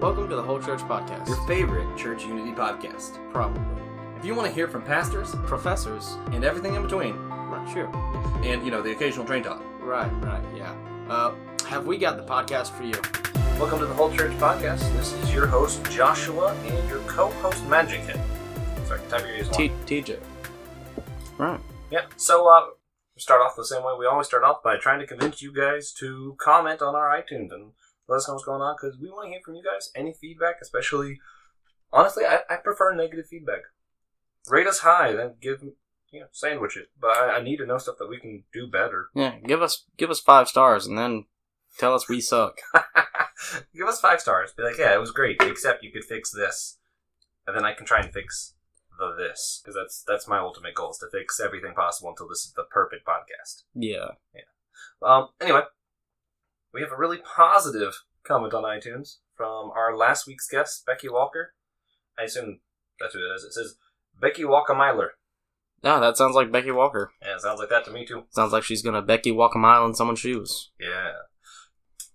Welcome to the Whole Church Podcast. your favorite Church Unity podcast. Probably. If you want to hear from pastors Professors. and everything in between, Right, sure. and you know the occasional train talk, Right, right, yeah. Uh, have we got the podcast for you? Welcome to the Whole Church Podcast. This is your host, Joshua, and your co host, Magic Head. Sorry, Tiberius T- TJ. Right. Yeah, so uh, we start off the same way we always start off by trying to convince you guys to comment on our iTunes and let us know what's going on because we want to hear from you guys. Any feedback, especially, honestly, I, I prefer negative feedback. Rate us high, then give, you know, sandwich it. But I, I need to know stuff that we can do better. Yeah, give us give us five stars and then tell us we suck. Give us five stars. Be like, yeah, it was great, except you could fix this, and then I can try and fix the this because that's that's my ultimate goal is to fix everything possible until this is the perfect podcast. Yeah. Um. Anyway, we have a really positive comment on iTunes from our last week's guest, Becky Walker. I assume that's who it is. It says Becky Walker Myler. Yeah, that sounds like Becky Walker. Yeah, it sounds like that to me too. Sounds like she's gonna Becky walk a mile in someone's shoes. Yeah.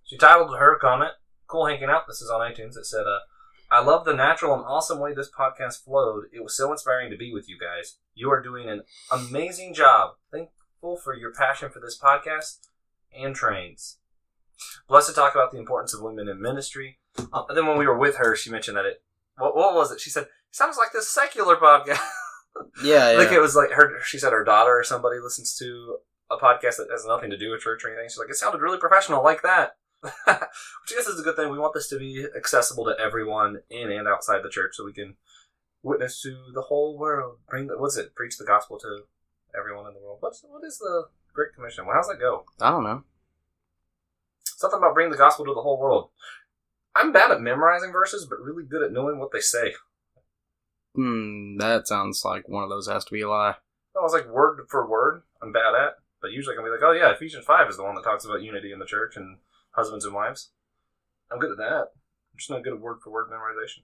She titled her comment, Cool Hanging Out. This is on iTunes. It said, uh, I love the natural and awesome way this podcast flowed. It was so inspiring to be with you guys. You are doing an amazing job. Thankful for your passion for this podcast and trains. Blessed to talk about the importance of women in ministry. Uh, and then when we were with her, she mentioned that it, what, what was it? She said, sounds like this secular podcast. Yeah, yeah. Like it was like her. She said her daughter or somebody listens to a podcast that has nothing to do with church or anything. She's like, it sounded really professional, like that. Which I guess is a good thing. We want this to be accessible to everyone in and outside the church, so we can witness to the whole world. Bring the what's it? Preach the gospel to everyone in the world. What's what is the Great Commission? Well, how's that go? I don't know. Something about bringing the gospel to the whole world. I'm bad at memorizing verses, but really good at knowing what they say. Hmm, that sounds like one of those has to be a lie. I was like word for word. I'm bad at, but usually I can be like, oh yeah, Ephesians five is the one that talks about unity in the church and husbands and wives. I'm good at that. I'm just not good at word for word memorization.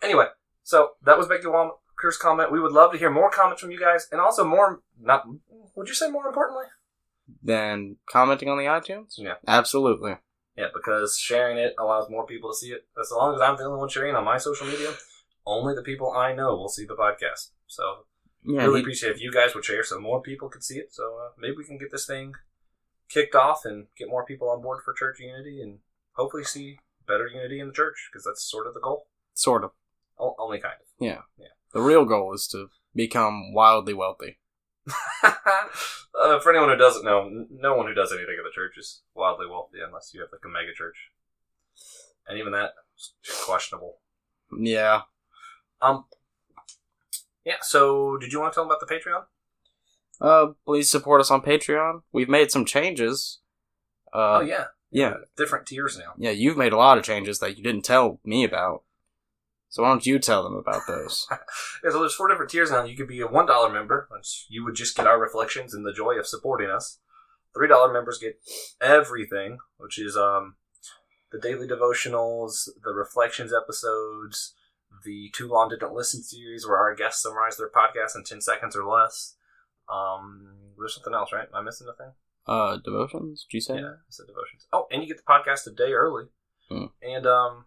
Anyway, so that was Becky Walker's comment. We would love to hear more comments from you guys, and also more. Not would you say more importantly? Then commenting on the iTunes? Yeah. Absolutely. Yeah, because sharing it allows more people to see it. As long as I'm the only one sharing on my social media, only the people I know will see the podcast. So Yeah, really he- appreciate if you guys would share so more people could see it. So uh, maybe we can get this thing kicked off and get more people on board for church unity and hopefully see better unity in the church because that's sort of the goal. sort of. O- only kind of. Yeah. Yeah. The real goal is to become wildly wealthy. uh, for anyone who doesn't know, no one who does anything at the church is wildly wealthy unless you have like a mega church, and even that is questionable. Yeah. Um. Yeah. So, did you want to tell them about the Patreon? Uh, please support us on Patreon. We've made some changes. Uh, oh yeah. yeah, Different tiers now. yeah. You've made a lot of changes that you didn't tell me about. So why don't you tell them about those? Yeah, so there's four different tiers now. You could be a one dollar member, which you would just get our reflections and the joy of supporting us. Three dollar members get everything, which is um the daily devotionals, the reflections episodes, the too long didn't listen series where our guests summarize their podcast in ten seconds or less. Um, there's something else, right? Am I missing a thing? uh, devotions? Did you say? Yeah, I said devotions. Oh, and you get the podcast a day early. Hmm. And um,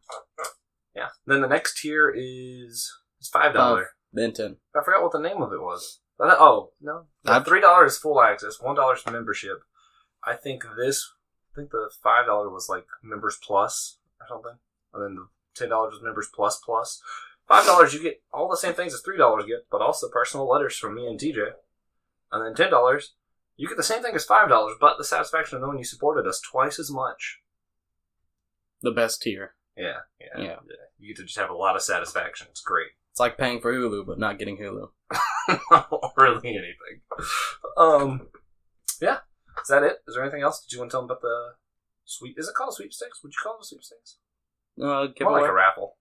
yeah. Then the next tier is it's five dollar. Then ten. I forgot what the name of it was. Oh no, I've- three dollars is full access, one is membership. I think this, I think the five dollar was like members plus or something, and then the ten dollars was members plus plus. Five dollars you get all the same things as three dollars get, but also personal letters from me and TJ. And then ten dollars, you get the same thing as five dollars, but the satisfaction of knowing you supported us twice as much. The best tier. Yeah, yeah, Yeah. You get to just have a lot of satisfaction. It's great. It's like paying for Hulu but not getting Hulu. Not really anything. Um, yeah. Is that it? Is there anything else? Did you want to tell them about the sweep? Is it called a sweepstakes? Would you call it sweepstakes? Uh, More giveaway, like a raffle.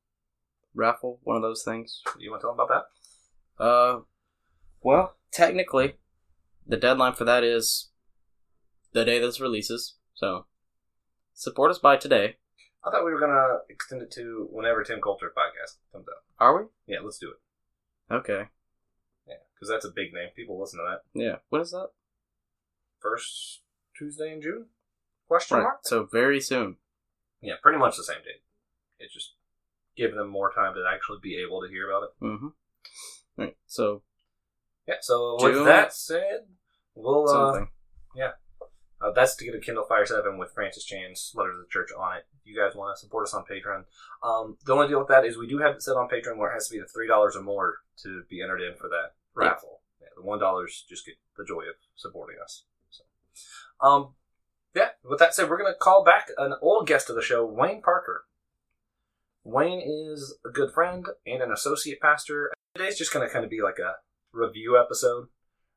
raffle, one of those things. You want to tell them about that? Uh, well, technically, the deadline for that is the day this releases. So, support us by today. I thought we were gonna extend it to whenever Tim Coulter podcast comes out. Are we? Yeah, let's do it. Okay. Yeah, because that's a big name. People listen to that. Yeah. What is that? First Tuesday in June? Question Right. mark? So very soon. Yeah, pretty much the same date. It's just giving them more time to actually be able to hear about it. Mm-hmm. Right. So Yeah. So June with that said, we'll uh, something. Uh, that's to get a Kindle Fire 7 with Francis Chan's Letters of the Church on it. If you guys want to support us on Patreon. Um, the only deal with that is we do have it set on Patreon where it has to be the $3 or more to be entered in for that raffle. Yeah, the $1 just get the joy of supporting us. So, um, yeah, with that said, we're going to call back an old guest of the show, Wayne Parker. Wayne is a good friend and an associate pastor. Today's just going to kind of be like a review episode,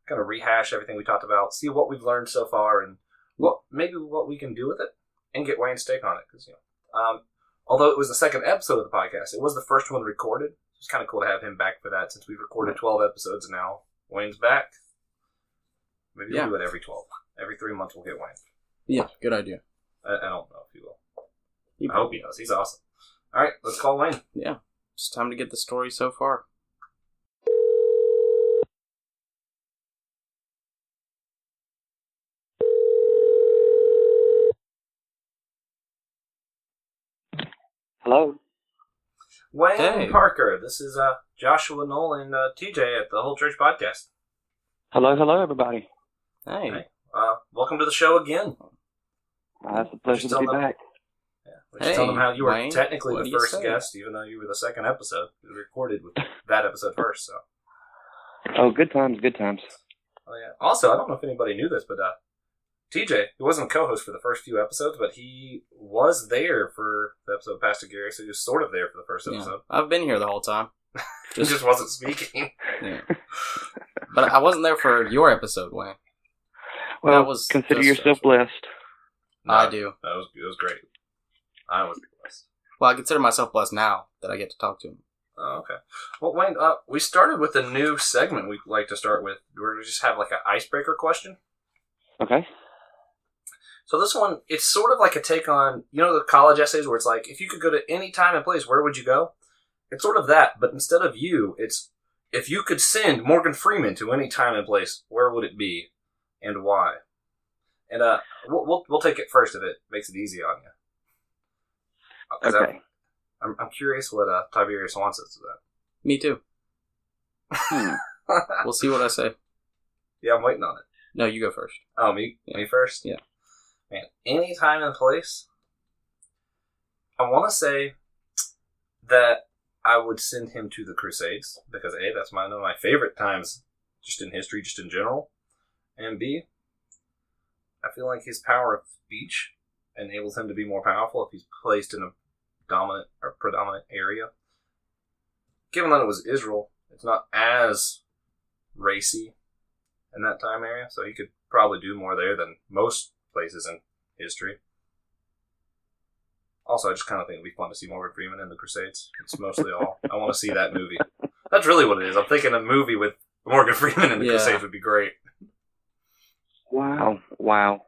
kind of rehash everything we talked about, see what we've learned so far, and what maybe what we can do with it, and get Wayne's take on it. Because you know, um, although it was the second episode of the podcast, it was the first one recorded. It's kind of cool to have him back for that since we've recorded twelve episodes now. Wayne's back. Maybe we'll do it every twelve. Every three months we'll get Wayne. Yeah, good idea. I, I don't know if he will. You I hope he does. He's awesome. All right, let's call Wayne. Yeah. It's time to get the story so far. Hello. Wayne Hey. Parker. This is uh, Joshua Knoll and uh, TJ at the Whole Church Podcast. Hello, hello, everybody. Hey. Hey. Uh, welcome to the show again. Uh, it's a pleasure to be them- back. Yeah, we just tell them how you were Wayne, technically the first guest, even though you were the second episode. We recorded with that episode first. So, Oh, good times, good times. oh yeah. Also, I don't know if anybody knew this, but uh, TJ, he wasn't a co-host for the first few episodes, but he was there for the episode of Pastor Gary, so he was sort of there for the first Yeah. episode. I've been here the whole time. He just wasn't speaking. Yeah. But I wasn't there for your episode, Wayne. Well, That was consider yourself special. blessed. I do. That was it was great. I was blessed. Well, I consider myself blessed now that I get to talk to him. Oh, okay. Well, Wayne, uh, we started with a new segment we'd like to start with. Where we just have like an icebreaker question. Okay. So this one, it's sort of like a take on, you know, the college essays where it's like, if you could go to any time and place, where would you go? It's sort of that, but instead of you, it's if you could send Morgan Freeman to any time and place, where would it be, and why? And uh, we'll we'll, we'll take it first if it makes it easy on you. I'm- Okay. I'm, I'm curious what uh, Tiberius wants says to that. Me too. Hmm. We'll see what I say. yeah, I'm waiting on it. No, you go first. Oh, me, me first. Yeah. Man, any time and place. I want to say that I would send him to the Crusades because a that's my one of my favorite times, just in history, just in general, and b I feel like his power of speech enables him to be more powerful if he's placed in a dominant or predominant area. Given that it was Israel, it's not as racy in that time area, so he could probably do more there than most places in history. Also, I just kind of think it'd be fun to see Morgan Freeman in the Crusades. It's mostly all I want to see that movie. That's really what it is. I'm thinking a movie with Morgan Freeman in the Yeah. Crusades would be great. Wow. Wow.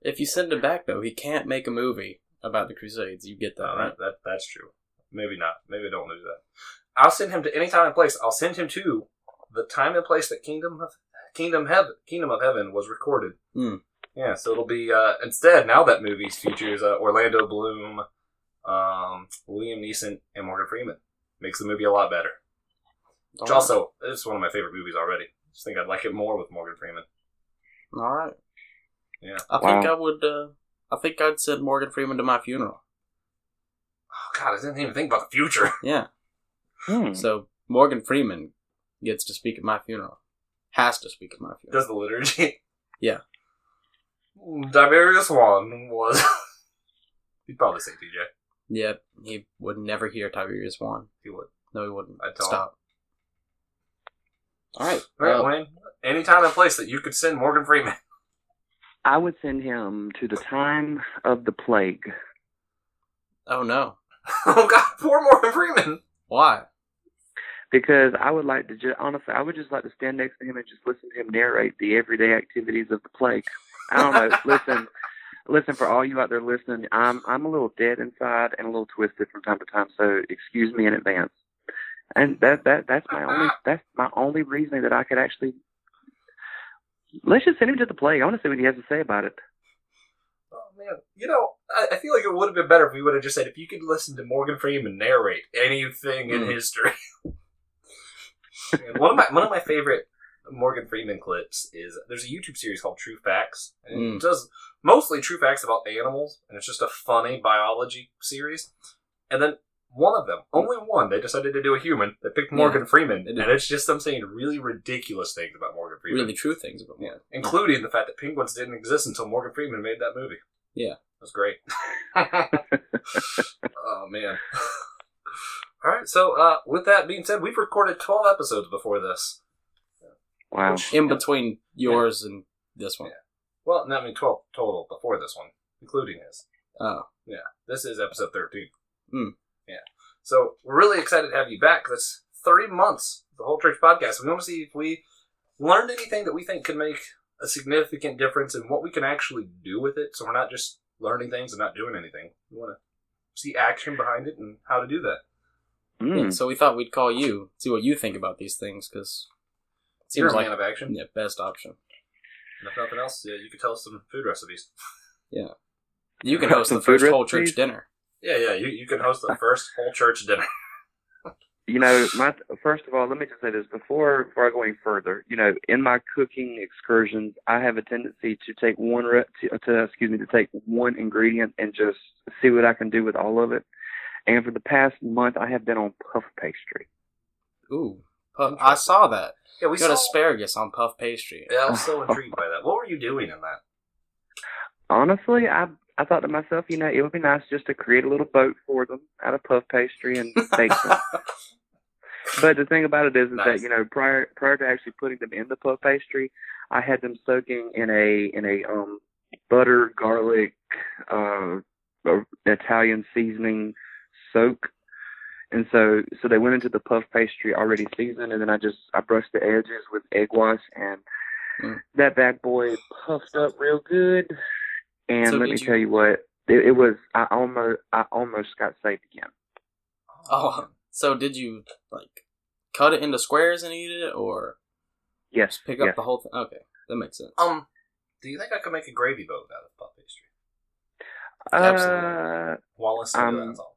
If you send him back though, he can't make a movie about the Crusades. You get that, Uh, right? that, that that's true. Maybe not. Maybe I don't do that. I'll send him to any time and place. I'll send him to the time and place that Kingdom of Kingdom Heaven Kingdom of Heaven was recorded. Hmm. Yeah, so it'll be uh, instead now that movie features uh, Orlando Bloom, um, Liam Neeson, and Morgan Freeman. Makes the movie a lot better. Which All also is one of my favorite movies already. Just think I'd like it more with Morgan Freeman. All right. Yeah. I think I would. Uh, I think I'd send Morgan Freeman to my funeral. Oh God, I didn't even think about the future. Yeah. Hmm. So Morgan Freeman gets to speak at my funeral. Has to speak at my funeral. Does the liturgy? Yeah. Tiberius One was. He'd probably say TJ. Yep. He would never hear Tiberius one. He would. No, he wouldn't. I'd tell. Stop. All right. All right, well, Wayne. Any time and place that you could send Morgan Freeman. I would send him to the time of the plague. oh no. oh God, poor Morgan Freeman. Why? Because I would like to just, honestly, I would just like to stand next to him and just listen to him narrate the everyday activities of the plague. I don't know. listen, listen for all you out there listening. I'm I'm a little dead inside and a little twisted from time to time, so excuse me in advance. And that that that's my only that's my only reasoning that I could actually. Let's just send him to the plague. I want to see what he has to say about it. Oh man, you know, I, I feel like it would have been better if we would have just said if you could listen to Morgan Freeman narrate anything in Hmm. history. One of my one of my favorite Morgan Freeman clips is there's a YouTube series called True Facts, and Mm. it does mostly true facts about animals, and it's just a funny biology series. And then one of them, only one, they decided to do a human. They picked Morgan Freeman, They and it's just them saying really ridiculous things about Morgan Freeman. Really true things about Yeah, including the fact that penguins didn't exist until Morgan Freeman made that movie. Yeah. That was great. oh man. All right, so uh, with that being said, we've recorded 12 episodes before this. Wow. Which- In between yours and this one. Yeah. Well, no, I mean 12 total before this one, including his. Oh. Yeah. This is episode 13. Hmm. Yeah. So we're really excited to have you back. That's three months, of the whole church podcast. We want to see if we learned anything that we think could make a significant difference and what we can actually do with it. So we're not just learning things and not doing anything. We want to see action behind it and how to do that. Yeah, Mm. so we thought we'd call you, see what you think about these things, because it You're seems a like man of action. yeah, best option. And if nothing else, yeah, you could tell us some food recipes. Yeah. You can host the first food whole church recipes? dinner. Yeah, yeah, you, you can host the first whole church dinner. You know, my first of all, let me just say this before before I go any further. You know, in my cooking excursions, I have a tendency to take one re- to, to excuse me to take one ingredient and just see what I can do with all of it. And for the past month, I have been on puff pastry. Ooh, puff, I saw that. Yeah, we We got saw. asparagus on puff pastry. Yeah, I was so intrigued by that. What were you doing in that? Honestly, I I thought to myself, you know, it would be nice just to create a little boat for them out of puff pastry and bake them. But the thing about it is, is Nice. that you know, prior prior to actually putting them in the puff pastry, I had them soaking in a in a um butter garlic uh uh, Italian seasoning soak, and so so they went into the puff pastry already seasoned, and then I just I brushed the edges with egg wash, and Mm. that bad boy puffed up real good. And So let me you- tell you what, it, it was I almost I almost got saved again. Oh, so did you like cut it into squares and eat it, or Yes, just pick up yes. the whole thing? Okay, that makes sense. Um, do you think I could make a gravy boat out of puff pastry? absolutely. Uh, Wallace, Um, that's all.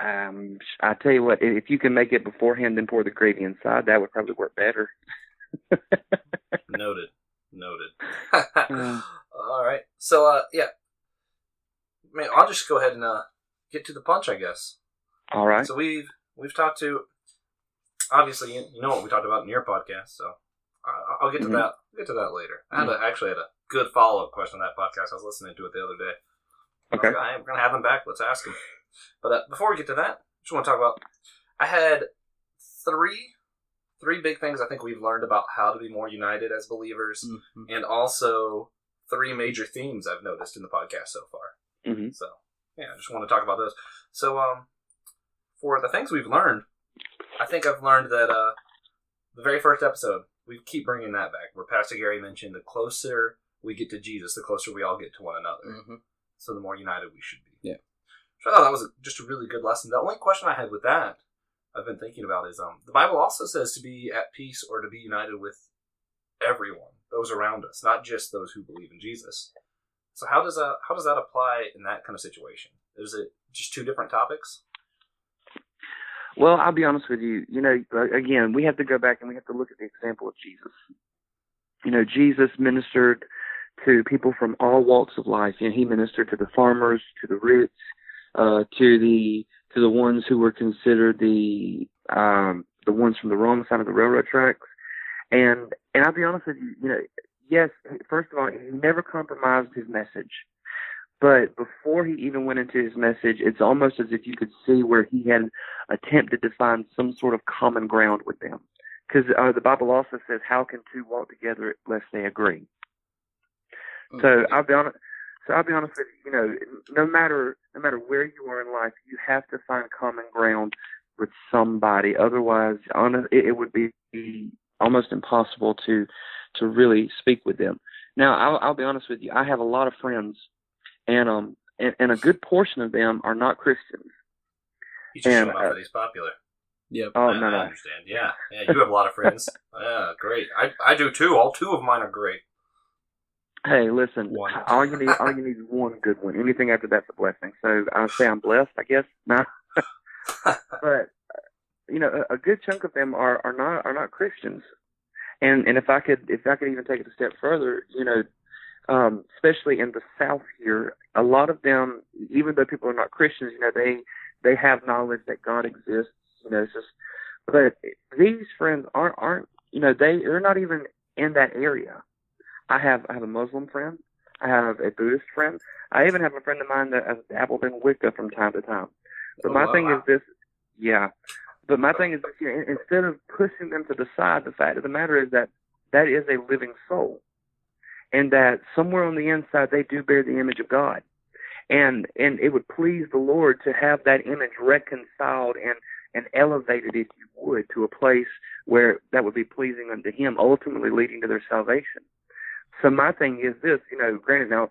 Um, I tell you what, if you can make it beforehand, then pour the gravy inside. That would probably work better. Noted. Noted. All right. So, uh, yeah. Man, I'll just go ahead and uh, get to the punch, I guess. All right. So we've we've talked to. Obviously, you, know what we talked about in your podcast, so I'll get to Mhm. that. I'll get to that later. I had a, actually had a good follow up question on that podcast. I was listening to it the other day. Okay. I'm gonna have him back. Let's ask him. But uh, before we get to that, I just want to talk about. I had three, three big things I think we've learned about how to be more united as believers, Mhm. and also three major themes I've noticed in the podcast so far. hmm So yeah, I just want to talk about those. So um, for the things we've learned, I think I've learned that uh, the very first episode we keep bringing that back, where Pastor Gary mentioned the closer we get to Jesus, the closer we all get to one another. Mhm. So the more united we should be. Yeah. Thought that was just a really good lesson. The only question I had with that, I've been thinking about is um, the Bible also says to be at peace or to be united with everyone, those around us, not just those who believe in Jesus. So how does that how does that apply in that kind of situation? Is it just two different topics? Well, I'll be honest with you. You know, uh, again, we have to go back and we have to look at the example of Jesus. You know, Jesus ministered to people from all walks of life. You know, he ministered to the farmers, to the rich, uh, to the to the ones who were considered the um, the ones from the wrong side of the railroad tracks. And and I'll be honest with you. You know, yes, first of all, he never compromised his message. But before he even went into his message, it's almost as if you could see where he had attempted to find some sort of common ground with them. Because uh, the Bible also says, "How can two walk together unless they agree?" So I'll be honest. So I'll be honest with you. You know, no matter no matter where you are in life, you have to find common ground with somebody. Otherwise, on it, it would be almost impossible to to really speak with them. Now, I'll, I'll be honest with you. I have a lot of friends, and um, and, and a good portion of them are not Christians. He's just And, showing off uh, that he's popular. Yep. Oh I, no, I no. understand. Yeah, yeah. You have a lot of friends. yeah, great. I I do too. All two of mine are great. Hey, listen. One. All you need, all you need is one good one. Anything after that's a blessing. So I say I'm blessed, I guess. No, but you know, a, a good chunk of them are are not are not Christians. And and if I could if I could even take it a step further, you know, um, especially in the South here, a lot of them, even though people are not Christians, you know, they they have knowledge that God exists. You know, it's just, but these friends aren't aren't you know they they're not even in that area. I have I have a Muslim friend. I have a Buddhist friend. I even have a friend of mine that has dabbled in Wicca from time to time. But Oh, my wow. thing is this, yeah. But my thing is this, you know, instead of pushing them to the side, the fact of the matter is that that is a living soul, and that somewhere on the inside they do bear the image of God, and and it would please the Lord to have that image reconciled and and elevated, if you would, to a place where that would be pleasing unto Him, ultimately leading to their salvation. So my thing is this, you know, granted now,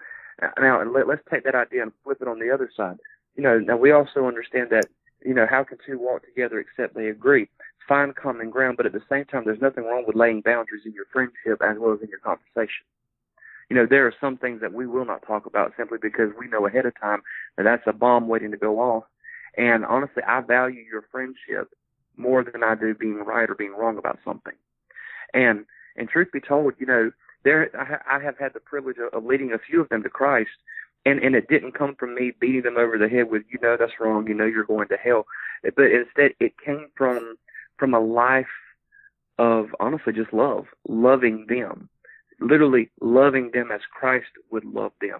now let, let's take that idea and flip it on the other side. You know, now we also understand that, you know, how can two walk together except they agree? Find common ground, but at the same time, there's nothing wrong with laying boundaries in your friendship as well as in your conversation. You know, there are some things that we will not talk about simply because we know ahead of time that that's a bomb waiting to go off. And honestly, I value your friendship more than I do being right or being wrong about something. And and truth be told, you know, there I, ha- I have had the privilege of, of leading a few of them to Christ, and and it didn't come from me beating them over the head with you know that's wrong, you know you're going to hell, but instead it came from from a life of honestly just love, loving them, literally loving them as Christ would love them.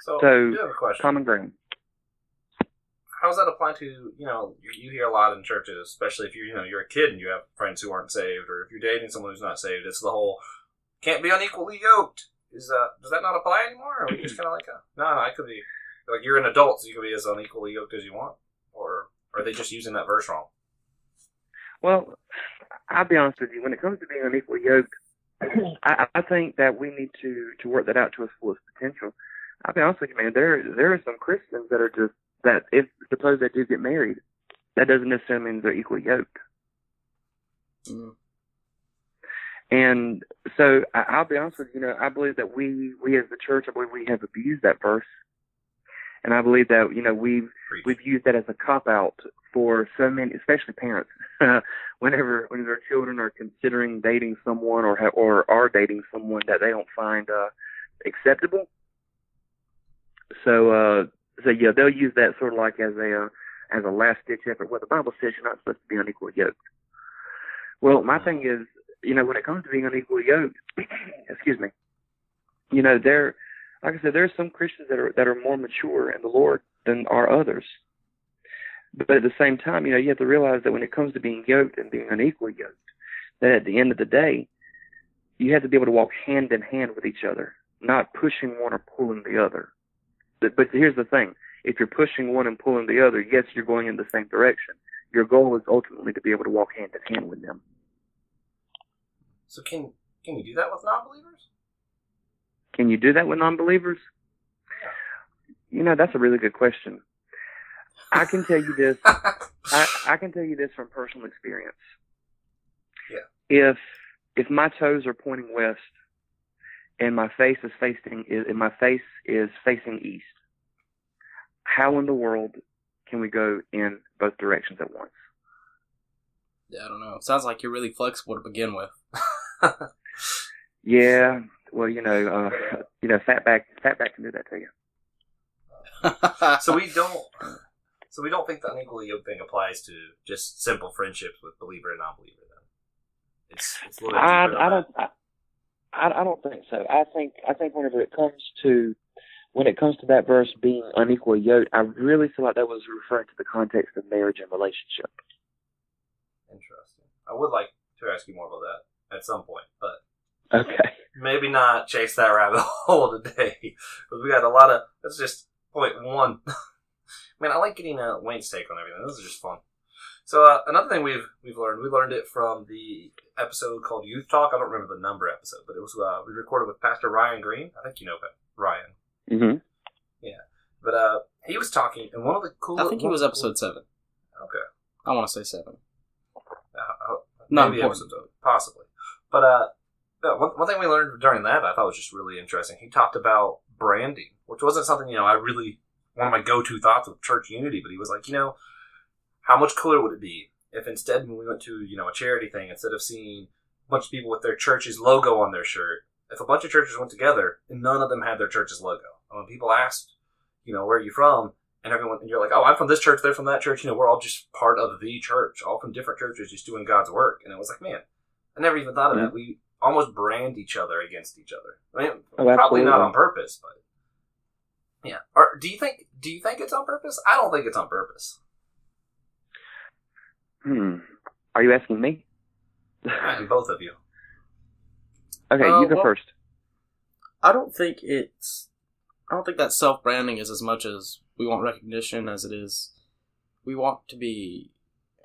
So, So, I do have a question. Common ground. How does that apply to you know you, you hear a lot in churches, especially if you're you know you're a kid and you have friends who aren't saved, or if you're dating someone who's not saved. It's the whole can't be unequally yoked. Is uh does that not apply anymore? Or are we just kind of like a, no, no, I could be like you're an adult, so you can be as unequally yoked as you want, or are they just using that verse wrong? Well, I'll be honest with you. When it comes to being unequally yoked, I, I think that we need to to work that out to its fullest potential. I'll be honest with you, man. There there are some Christians that are just that if suppose they do get married, that doesn't necessarily mean they're equally yoked. Mm. And so I, I'll be honest with you. You know, I believe that we we as the church, I believe we have abused that verse, and I believe that you know we've Preach. we've used that as a cop out for so many, especially parents. whenever when their children are considering dating someone or ha- or are dating someone that they don't find uh, acceptable. So uh, so yeah, they'll use that sort of like as a uh, as a last ditch effort. Well, the Bible says you're not supposed to be unequally yoked. Well, my thing is, you know, when it comes to being unequally yoked, excuse me, you know, there, like I said, there are some Christians that are that are more mature in the Lord than are others. But at the same time, you know, you have to realize that when it comes to being yoked and being unequally yoked, that at the end of the day, you have to be able to walk hand in hand with each other, not pushing one or pulling the other. But, but here's the thing: if you're pushing one and pulling the other, yes, you're going in the same direction. Your goal is ultimately to be able to walk hand in hand with them. So can can you do that with non-believers? Can you do that with non-believers? Yeah. You know, that's a really good question. I can tell you this. I, I can tell you this from personal experience. Yeah. If if my toes are pointing west and my face is facing is and my face is facing east, how in the world can we go in both directions at once? Yeah, I don't know. It Sounds like you're really flexible to begin with. Yeah, well, you know, uh, you know, fatback fatback can do that to you. so we don't. So we don't think the unequally yoked thing applies to just simple friendships with believer and non-believer. Then it's it's a little bit I, I don't. I, I I don't think so. I think I think whenever it comes to when it comes to that verse being unequal yoked, I really feel like that was referring to the context of marriage and relationship. Interesting. I would like to ask you more about that at some point, but Okay. maybe not chase that rabbit hole today because we got a lot of. That's just point one. Man, I like getting uh, Wayne's take on everything. This is just fun. So uh, another thing we've we've learned, we learned it from the episode called Youth Talk. I don't remember the number episode, but it was uh, we recorded with Pastor Ryan Green. I think you know him, Ryan, hmm Yeah, but uh, he was talking, and one of the cool. I think he was episode seven. Okay. I want to say seven. Uh, Not maybe important. episode possibly. But uh, one, one thing we learned during that I thought was just really interesting. He talked about branding, which wasn't something you know I really one of my go-to thoughts of church unity. But he was like, you know, how much cooler would it be if instead when we went to you know a charity thing, instead of seeing a bunch of people with their church's logo on their shirt, if a bunch of churches went together and none of them had their church's logo, and when people asked, you know, where are you from? And everyone, and you're like, oh, I'm from this church, they're from that church. You know, we're all just part of the church, all from different churches, just doing God's work. And it was like, man, I never even thought of that. We almost brand each other against each other. I mean, Oh, probably not on purpose, but yeah. Or do you think? Do you think it's on purpose? I don't think it's on purpose. Hmm. Are you asking me? And both of you. Okay, Uh, you go well- first. I don't think it's. I don't think that self branding is as much as we want recognition as it is. We want to be.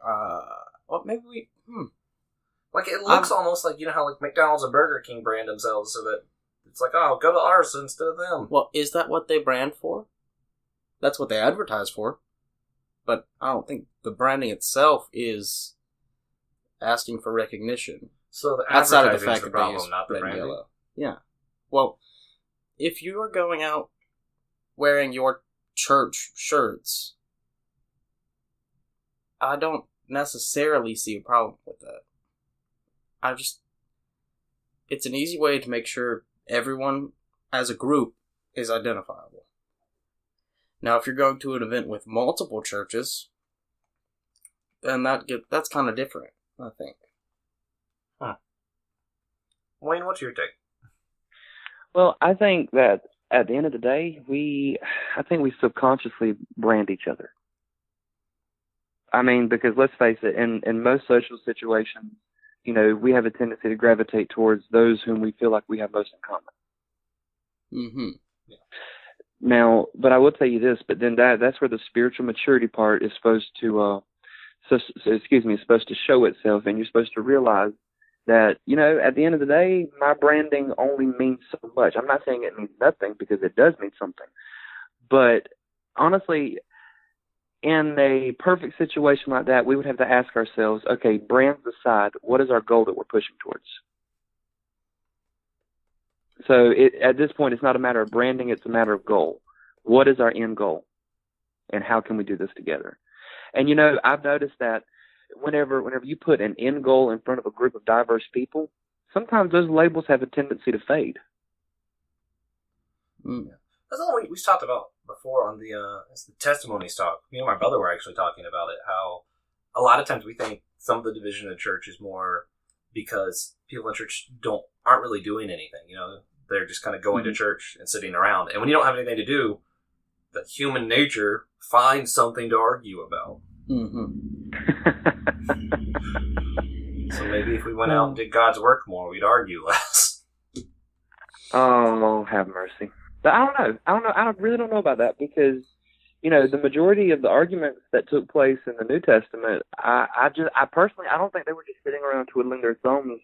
Uh, well, maybe we. Hmm. Like it looks almost like you know how like McDonald's and Burger King brand themselves so that it's like oh go to ours instead of them. Well, is that what they brand for? That's what they advertise for. But I don't think the branding itself is asking for recognition. So the outside of the fact the that they problem, use not the red and branding. yellow. Yeah. Well, if you are going out wearing your church shirts, I don't necessarily see a problem with that. I just it's an easy way to make sure everyone as a group is identifiable. Now, if you're going to an event with multiple churches, then that get that's kind of different, I think. Wayne, what's your take? Well, I think that at the end of the day, we, I think we subconsciously brand each other. I mean, because let's face it, in in most social situations, you know, we have a tendency to gravitate towards those whom we feel like we have most in common. Mm-hmm. Now, but I will tell you this, but then that that's where the spiritual maturity part is supposed to uh so, so excuse me, is supposed to show itself and you're supposed to realize that, you know, at the end of the day, my branding only means so much. I'm not saying it means nothing because it does mean something. But honestly, in a perfect situation like that, we would have to ask ourselves, okay, brands aside, what is our goal that we're pushing towards? So it, at this point, it's not a matter of branding; it's a matter of goal. What is our end goal, and how can we do this together? And you know, I've noticed that whenever whenever you put an end goal in front of a group of diverse people, sometimes those labels have a tendency to fade. Mm. That's something we, we talked about before on the uh, the testimonies talk. Me and my brother were actually talking about it. How a lot of times we think some of the division in the church is more because people in church don't aren't really doing anything. You know, they're just kind of going to church and sitting around. And when you don't have anything to do, the human nature finds something to argue about. Mhm. So maybe if we went out and did God's work more, we'd argue less. Oh, have mercy. But I don't know. I don't know. I really don't know about that because, you know, the majority of the arguments that took place in the New Testament, I, I just, I personally, I don't think they were just sitting around twiddling their thumbs,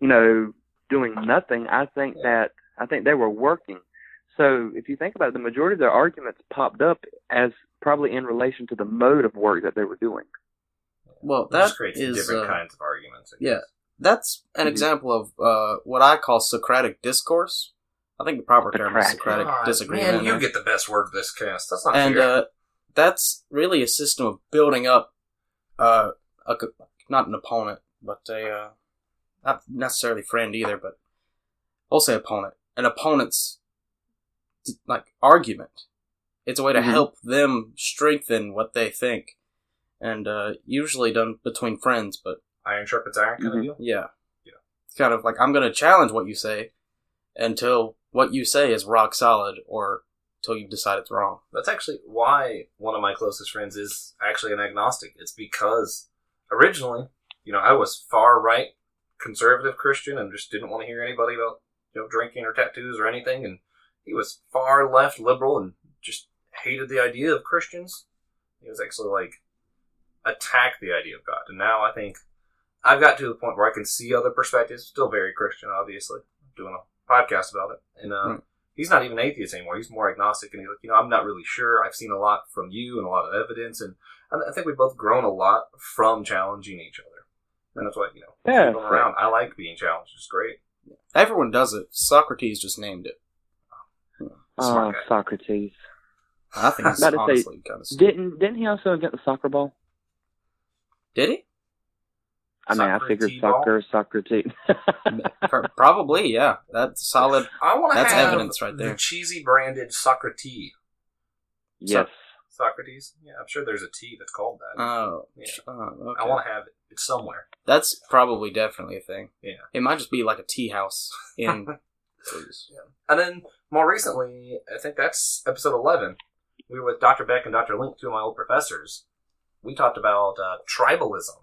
you know, doing nothing. I think that, I think they were working. So if you think about it, the majority of their arguments popped up as probably in relation to the mode of work that they were doing. Well, It that just creates is, different uh, kinds of arguments. I yeah. That's an Mhm. example of uh, what I call Socratic discourse. I think the proper term is Socratic. Socratic God, disagreement. Man, you get the best word of this cast. That's not and fair. uh, that's really a system of building up uh, a not an opponent, but a uh, not necessarily friend either, but we'll say opponent. An opponent's like argument. It's a way to Mhm. help them strengthen what they think, and uh, usually done between friends. But iron sharpens iron kind Mhm. of deal. yeah, Yeah. it's kind of like I'm going to challenge what you say until what you say is rock solid, or until you decide it's wrong. That's actually why one of my closest friends is actually an agnostic. It's because originally, you know, I was far right conservative Christian and just didn't want to hear anybody about you know drinking or tattoos or anything, and he was far left liberal and just hated the idea of Christians. He was actually like attacked the idea of God, and now I think I've got to the point where I can see other perspectives. Still very Christian, obviously. doing a podcast about it, and uh, he's not even atheist anymore. He's more agnostic, and he's like, you know, I'm not really sure. I've seen a lot from you and a lot of evidence, and I I think we've both grown a lot from challenging each other, and that's why you know, Yeah, keep them around. I like being challenged. It's great. Everyone does it. Socrates just named it. Oh, Socrates. I think it's About to say, honestly kind of. Didn't didn't he also invent the soccer ball? Did he? I mean, I Soccer figured T-ball? soccer, Socrates. Probably, yeah. That's solid. I want to That's have evidence right there. the cheesy branded Socrates. yes. Socrates? Yeah, I'm sure there's a tea that's called that. Oh, Yeah. uh, okay. I want to have it. It's somewhere. That's probably definitely a thing. Yeah. It might just be like a tea house in. Please. And then more recently, I think that's episode 11. We were with Dr. Beck and Dr. Link, two of my old professors. We talked about uh, tribalism.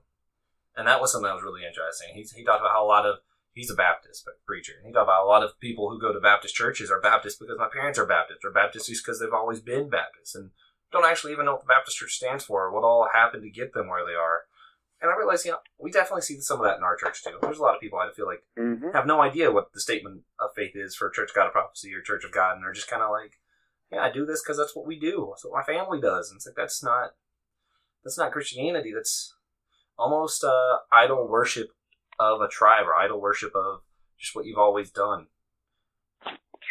And that was something that was really interesting. He, he talked about how a lot of, he's a Baptist preacher. And he talked about a lot of people who go to Baptist churches are Baptist because my parents are Baptist, or Baptist just because they've always been Baptist. And don't actually even know what the Baptist church stands for, or what all happened to get them where they are. And I realized, you know, we definitely see some of that in our church too. There's a lot of people I feel like hmm have no idea what the statement of faith is for Church of God of Prophecy or Church of God, and they're just kind of like, "Yeah, I do this because that's what we do. That's what my family does." And it's like that's not that's not Christianity. That's almost uh, idol worship of a tribe or idol worship of just what you've always done.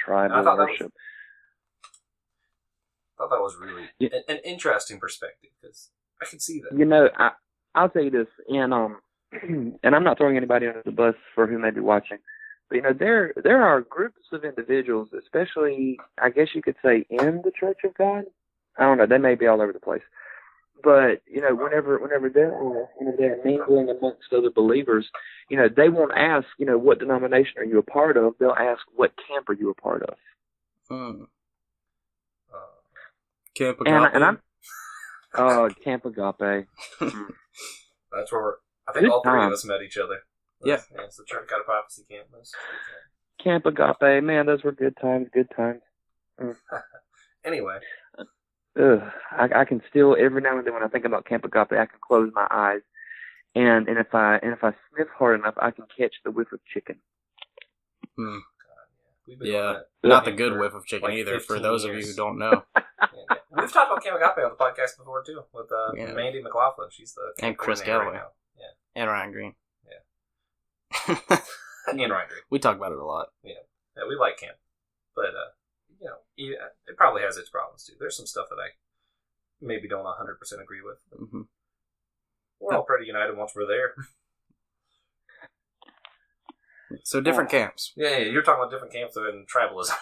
Tribal I thought that was- worship. I thought that was really Yeah. an, an interesting perspective because I can see that. You know, I I'll tell you this, and um, and I'm not throwing anybody under the bus for who may be watching, but you know, there there are groups of individuals, especially I guess you could say in the Church of God. I don't know, they may be all over the place, but you know, whenever whenever they're uh, whenever they're mingling amongst other believers, you know, they won't ask, you know, what denomination are you a part of? They'll ask, what camp are you a part of? Hmm. Uh, Camp Agape. and I'm oh, Camp Agape. that's where I think Good all three time. of us met each other. Yeah. yeah it's the Church of God of Prophecy campus. Camp Agape, man, those were good times, good times. Anyway, Ugh, I, I can still every now and then when I think about Camp Agape, I can close my eyes, and and if I and if I sniff hard enough, I can catch the whiff of chicken. Hmm. been Yeah. Not the good whiff of chicken like either. For 15 those of you who don't know, Yeah. We've talked about Camp Agape on the podcast before too, with uh, Yeah. Mandy McLaughlin. She's the And Chris Galloway. right and Ryan Green. Yeah. and Ryan Green. we talk about it a lot. Yeah, we like camp, but uh, you know, it probably has its problems too. There's some stuff that I maybe don't 100 percent agree with. But hmm we're all pretty united once we're there. So different camps. yeah, yeah, you're talking about different camps and tribalism.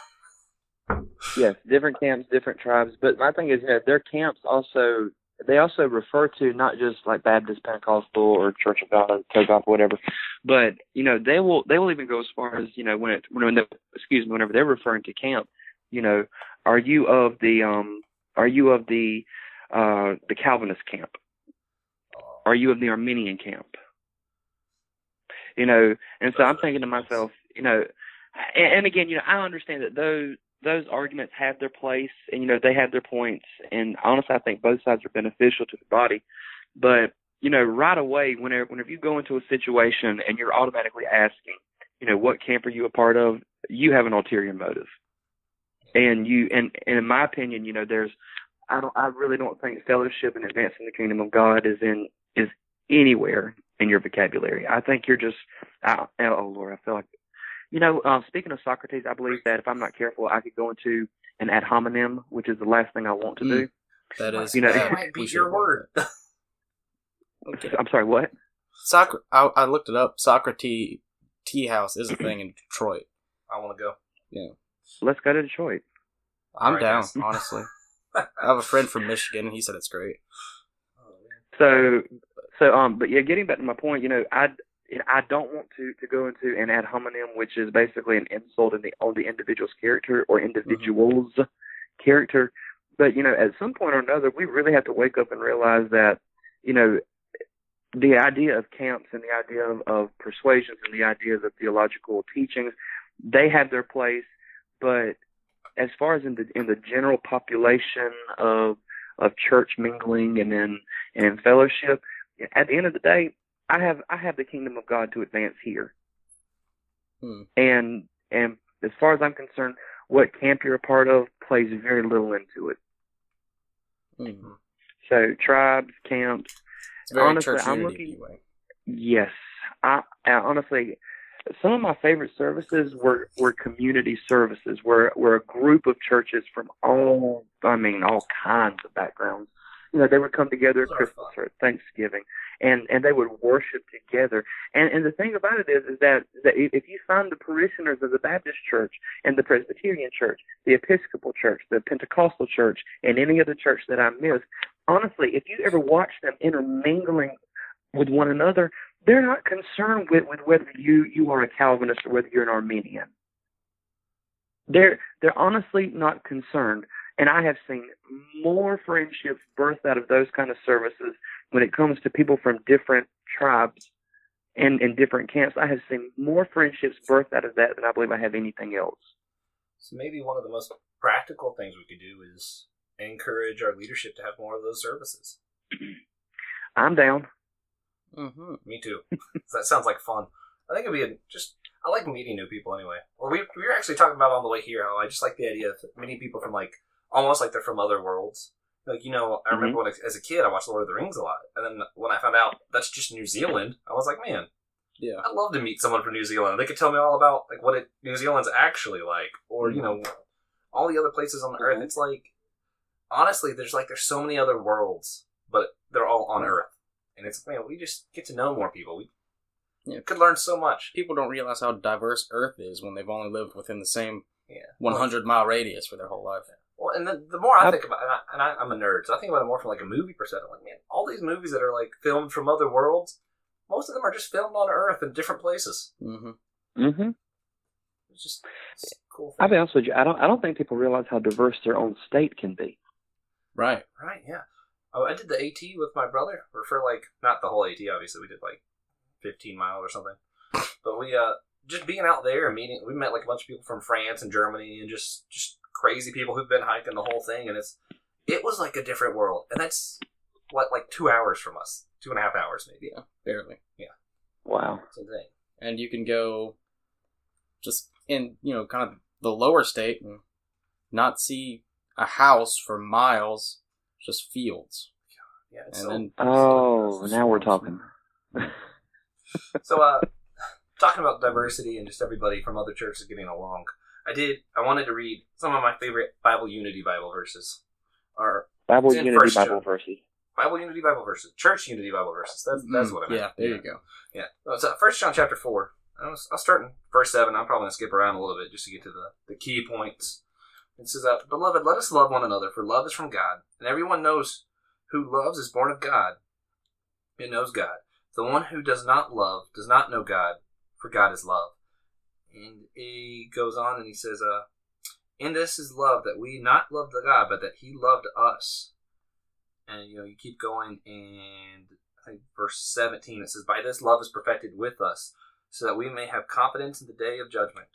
Yes, different camps, different tribes. But my thing is, you know, their camps also they also refer to not just like Baptist, Pentecostal, or Church of God, or Togoth, whatever, but you know they will they will even go as far as you know when it when they, excuse me whenever they're referring to camp, you know, are you of the um are you of the uh the Calvinist camp? Are you of the Arminian camp? You know, and so I'm thinking to myself, you know, and, and again, you know, I understand that those those arguments have their place, and you know they have their points, and honestly, I think both sides are beneficial to the body. But you know, right away, whenever whenever you go into a situation and you're automatically asking, you know, what camp are you a part of? You have an ulterior motive, and you and, and in my opinion, you know, there's I don't I really don't think fellowship and advancing the kingdom of God is in is anywhere in your vocabulary. I think you're just I, oh Lord, I feel like you know, uh, speaking of Socrates, I believe that if I'm not careful, I could go into an ad hominem, which is the last thing I want to Mm. do. That is. You know- that might be your word. Okay. I'm sorry, what? Soccer. I, I looked it up. Socrates Tea House is a thing in Detroit. I want to go. Yeah. Let's go to Detroit. I'm Alright, down, guys. honestly. I have a friend from Michigan, and he said it's great. So, so um, but yeah, getting back to my point, you know, I I don't want to to go into an ad hominem, which is basically an insult in the on the individual's character or individual's character. But you know, at some point or another, we really have to wake up and realize that, you know, the idea of camps and the idea of, of persuasions and the ideas of theological teachings, they have their place. But as far as in the in the general population of of church mingling and in and fellowship, at the end of the day, I have I have the kingdom of God to advance here. Hmm. And and as far as I'm concerned, what camp you're a part of plays very little into it. Mm. So tribes, camps, It's very Honestly, church I'm looking- anyway. yes. I, I honestly some of my favorite services were were community services, where where a group of churches from all I mean all kinds of backgrounds, you know, they would come together at Christmas or at Thanksgiving, and and they would worship together. And and the thing about it is is that that if if you find the parishioners of the Baptist church and the Presbyterian church, the Episcopal church, the Pentecostal church, and any other church that I miss, honestly, if you ever watch them intermingling with one another, they're not concerned with, with whether you, you are a Calvinist or whether you're an Arminian. They're they're honestly not concerned. And I have seen more friendships birth out of those kind of services when it comes to people from different tribes and, and different camps. I have seen more friendships birth out of that than I believe I have anything else. So maybe one of the most practical things we could do is encourage our leadership to have more of those services. I'm down. Mm-hmm. Me too. that sounds like fun. I think it'd be a, just. I like meeting new people anyway. Or we we were actually talking about on the way here how I just like the idea of meeting people from like almost like they're from other worlds. Like you know, I remember when as a kid I watched Lord of the Rings a lot, and then when I found out that's just New Zealand, I was like, man, Yeah. I'd love to meet someone from New Zealand. They could tell me all about like what it, New Zealand's actually like, or you know, all the other places on the Earth. Mhm. It's like honestly, there's like there's so many other worlds, but they're all on Earth, and it's man, we just get to know more people. We Yeah. could learn so much. People don't realize how diverse Earth is when they've only lived within the same Yeah, 100 mile radius for their whole life. Well, and the, the more I I- think about, and, I, and I, I'm a nerd, so I think about it more from like a movie perspective. Like, man, all these movies that are like filmed from other worlds, most of them are just filmed on Earth in different places. Mm-hmm. Mm-hmm. It's just it's a cool. I'll Thing. be honest with you. I don't. I don't think people realize how diverse their own state can be. Right. Right? Yeah. Oh, I did the AT with my brother, or for like not the whole AT. Obviously, we did like 15 miles or something. But we uh just being out there and meeting, we met like a bunch of people from France and Germany, and just just crazy people who've been hiking the whole thing, and it's it was like a different world, and that's what like two hours from us, two and a half hours maybe. Yeah. Barely. Yeah. Wow. It's insane. And you can go just in, you know, kind of the lower state and not see a house for miles, just fields. Yeah. It's And so, then Oh, now we're talking. so uh, talking about diversity and just everybody from other churches getting along. I did. I wanted to read some of my favorite Bible Unity Bible verses. Or Bible Unity First Bible John. verses. Bible Unity Bible verses, Church Unity Bible verses. That's that's what I meant. Yeah, there you go. Yeah. It's uh, First John chapter four. I'll, I'll start in verse seven. I'm probably gonna skip around a little bit just to get to the, the key points. It says, uh, "Beloved, let us love one another, for love is from God, and everyone knows who loves is born of God. It knows God. The one who does not love does not know God, for God is love." And he goes on and he says, "Uh, in this is love that we not loved the God, but that He loved us." And you know, you keep going, and I think verse 17 it says, By this love is perfected with us, so that we may have confidence in the day of judgment.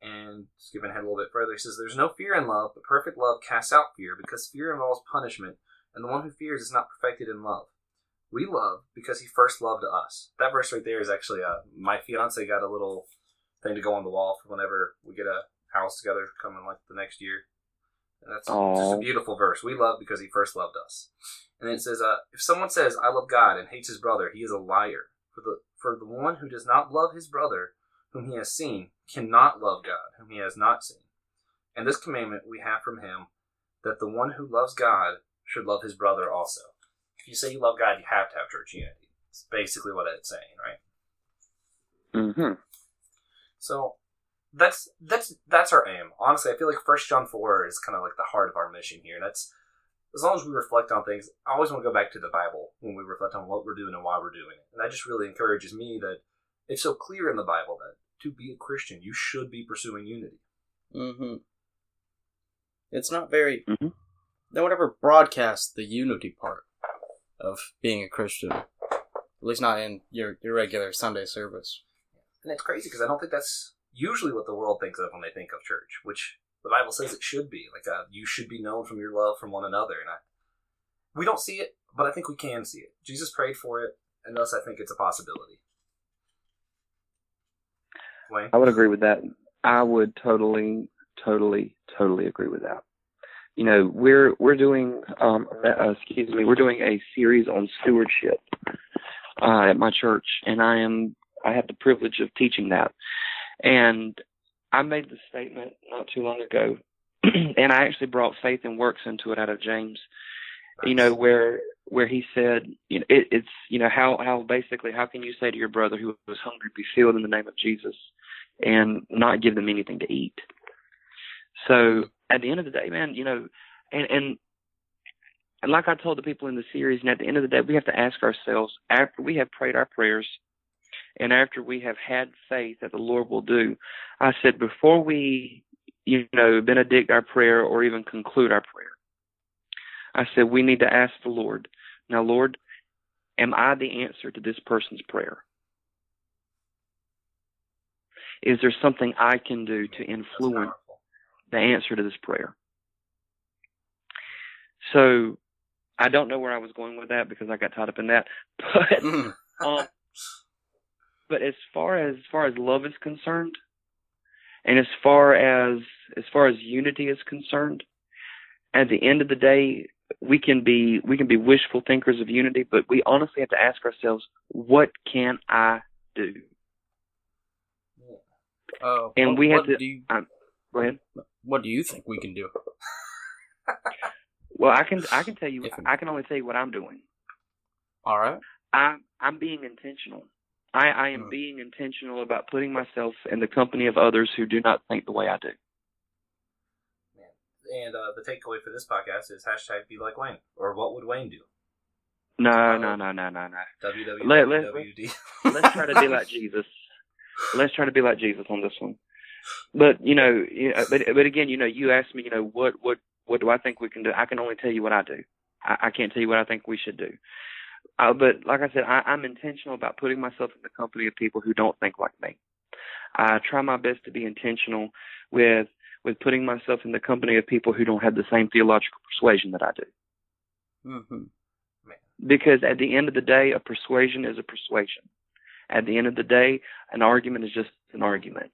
And skipping ahead a little bit further, he says, There's no fear in love, but perfect love casts out fear, because fear involves punishment, and the one who fears is not perfected in love. We love because he first loved us. That verse right there is actually uh, my fiance got a little thing to go on the wall for whenever we get a house together coming like the next year. And that's just a beautiful verse. We love because he first loved us. And then it says, uh, if someone says, I love God and hates his brother, he is a liar. For the, for the one who does not love his brother, whom he has seen, cannot love God, whom he has not seen. And this commandment we have from him, that the one who loves God should love his brother also. If you say you love God, you have to have church unity. It's basically what it's saying, right? Mm-hmm. So that's that's that's our aim. Honestly, I feel like First John four is kind of like the heart of our mission here. That's as long as we reflect on things. I always want to go back to the Bible when we reflect on what we're doing and why we're doing it, and that just really encourages me that it's so clear in the Bible that to be a Christian, you should be pursuing unity. Mm-hmm. It's not very. Mhm. No one ever broadcasts the unity part of being a Christian. At least not in your, your regular Sunday service. And it's crazy because I don't think that's usually what the world thinks of when they think of church, which the Bible says it should be. Like, uh, you should be known from your love from one another. And I, we don't see it, but I think we can see it. Jesus prayed for it, and thus I think it's a possibility. Wayne? I would agree with that. I would totally, totally, totally agree with that. You know, we're we're doing, um, uh, excuse me, we're doing a series on stewardship uh, at my church, and I am I have the privilege of teaching that. And I made the statement not too long ago, and I actually brought faith and works into it out of James. You know where where he said, you know, it, it's you know how how basically how can you say to your brother who was hungry, be filled in the name of Jesus, and not give them anything to eat. So at the end of the day, man, you know, and and and like I told the people in the series, and at the end of the day, we have to ask ourselves after we have prayed our prayers and after we have had faith that the Lord will do. I said, before we, you know, benedict our prayer or even conclude our prayer, I said, we need to ask the Lord, now, Lord, am I the answer to this person's prayer? Is there something I can do to influence the answer to this prayer? So I don't know where I was going with that because I got tied up in that. But Mm. um, but as far as, as far as love is concerned, and as far as as far as unity is concerned, at the end of the day, we can be we can be wishful thinkers of unity, but we honestly have to ask ourselves, what can I do? Uh, And what, we have what to- Do you, Go ahead. what do you think we can do? Well, I can I can tell you If- I can only tell you what I'm doing. All right. I'm I'm being intentional. I, I am Mm. being intentional about putting myself in the company of others who do not think the way I do. And uh, the takeaway for this podcast is hashtag be like Wayne. Or what would Wayne do? No, no, no, no, no, no. Let- let- Let's try to be like Jesus. Let's try to be like Jesus on this one. But you know, you know, but but again, you know, you asked me, you know, what what what do I think we can do? I can only tell you what I do. I, I can't tell you what I think we should do. Uh, but like I said, I, I'm intentional about putting myself in the company of people who don't think like me. I try my best to be intentional with with putting myself in the company of people who don't have the same theological persuasion that I do. Mm-hmm. Because at the end of the day, a persuasion is a persuasion. At the end of the day, an argument is just an argument.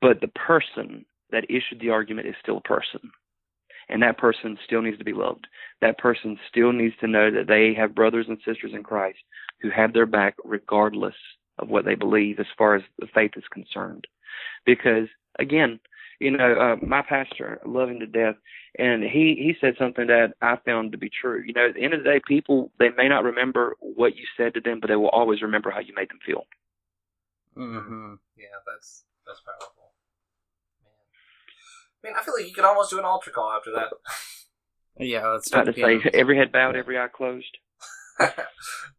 But the person that issued the argument is still a person. And that person still needs to be loved. That person still needs to know that they have brothers and sisters in Christ who have their back regardless of what they believe as far as the faith is concerned. Because again, you know, uh, my pastor, I love him to death, and he he said something that I found to be true. You know, at the end of the day, people they may not remember what you said to them, but they will always remember how you made them feel. Mm-hmm. Yeah, that's that's powerful. Man. Man, I feel like you could almost do an altar call after that. Yeah, let's About start to say, every head bowed, every eye closed.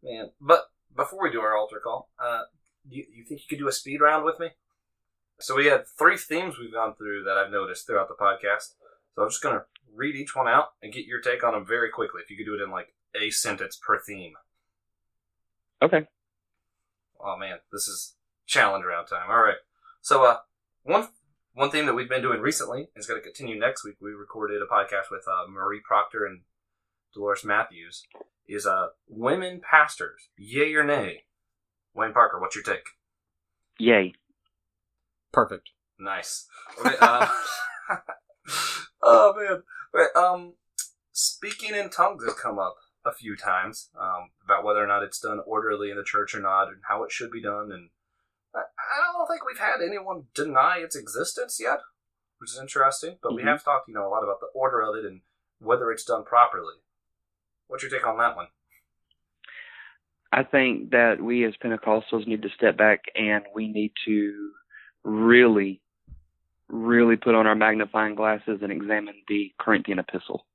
Man, but before we do our altar call, uh, you, you think you could do a speed round with me? So we had three themes we've gone through that I've noticed throughout the podcast. So I'm just gonna read each one out and get your take on them very quickly. If you could do it in like a sentence per theme. Okay. Oh man, this is challenge round time. All right. So uh, one one thing that we've been doing recently and is going to continue next week. We recorded a podcast with uh, Marie Proctor and Dolores Matthews. Is uh women pastors, yay or nay? Wayne Parker, what's your take? Yay. Perfect. Nice. Okay, uh, oh man. Right, um, speaking in tongues has come up a few times um, about whether or not it's done orderly in the church or not, and how it should be done. And I, I don't think we've had anyone deny its existence yet, which is interesting. But we Mhm. have talked, you know, a lot about the order of it and whether it's done properly. What's your take on that one? I think that we as Pentecostals need to step back and we need to really, really put on our magnifying glasses and examine the Corinthian epistle.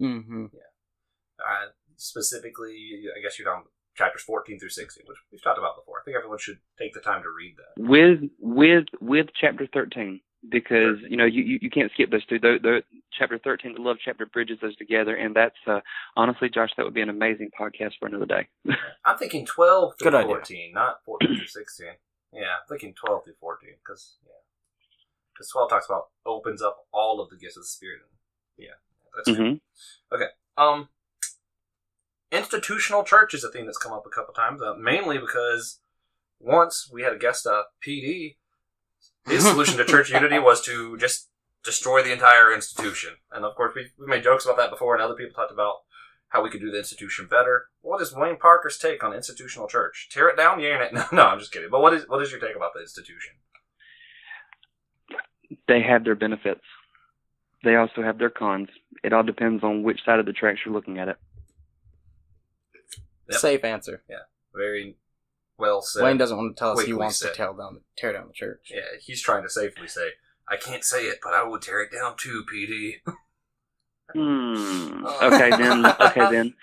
Mm-hmm. Uh, specifically, I guess you're on chapters 14 through 16, which we've talked about before. I think everyone should take the time to read that. with with with chapter 13 because you know you, you you can't skip those two the, the chapter 13 the love chapter bridges those together and that's uh honestly josh that would be an amazing podcast for another day I'm thinking 12 through Good idea. 14, not 14 through 16. Yeah, I'm thinking 12 through 14, because, yeah. Because 12 talks about, opens up all of the gifts of the Spirit. Yeah, that's good. hmm Um, institutional church is a theme that's come up a couple times, uh, mainly because once we had a guest, uh, PD. His solution to church unity was to just destroy the entire institution. And of course, we we made jokes about that before, and other people talked about how we could do the institution better. What is Wayne Parker's take on institutional church? Tear it down, yeah? or nay? No, no, I'm just kidding. But what is what is your take about the institution? They have their benefits. They also have their cons. It all depends on which side of the tracks you're looking at it. Yep. Safe answer. Yeah, very well said. Wayne doesn't want to tell us he wants said. to tear down tear down the church. Yeah, he's trying to safely say, I can't say it, but I would tear it down too, PD. Hmm. Okay then. Okay then.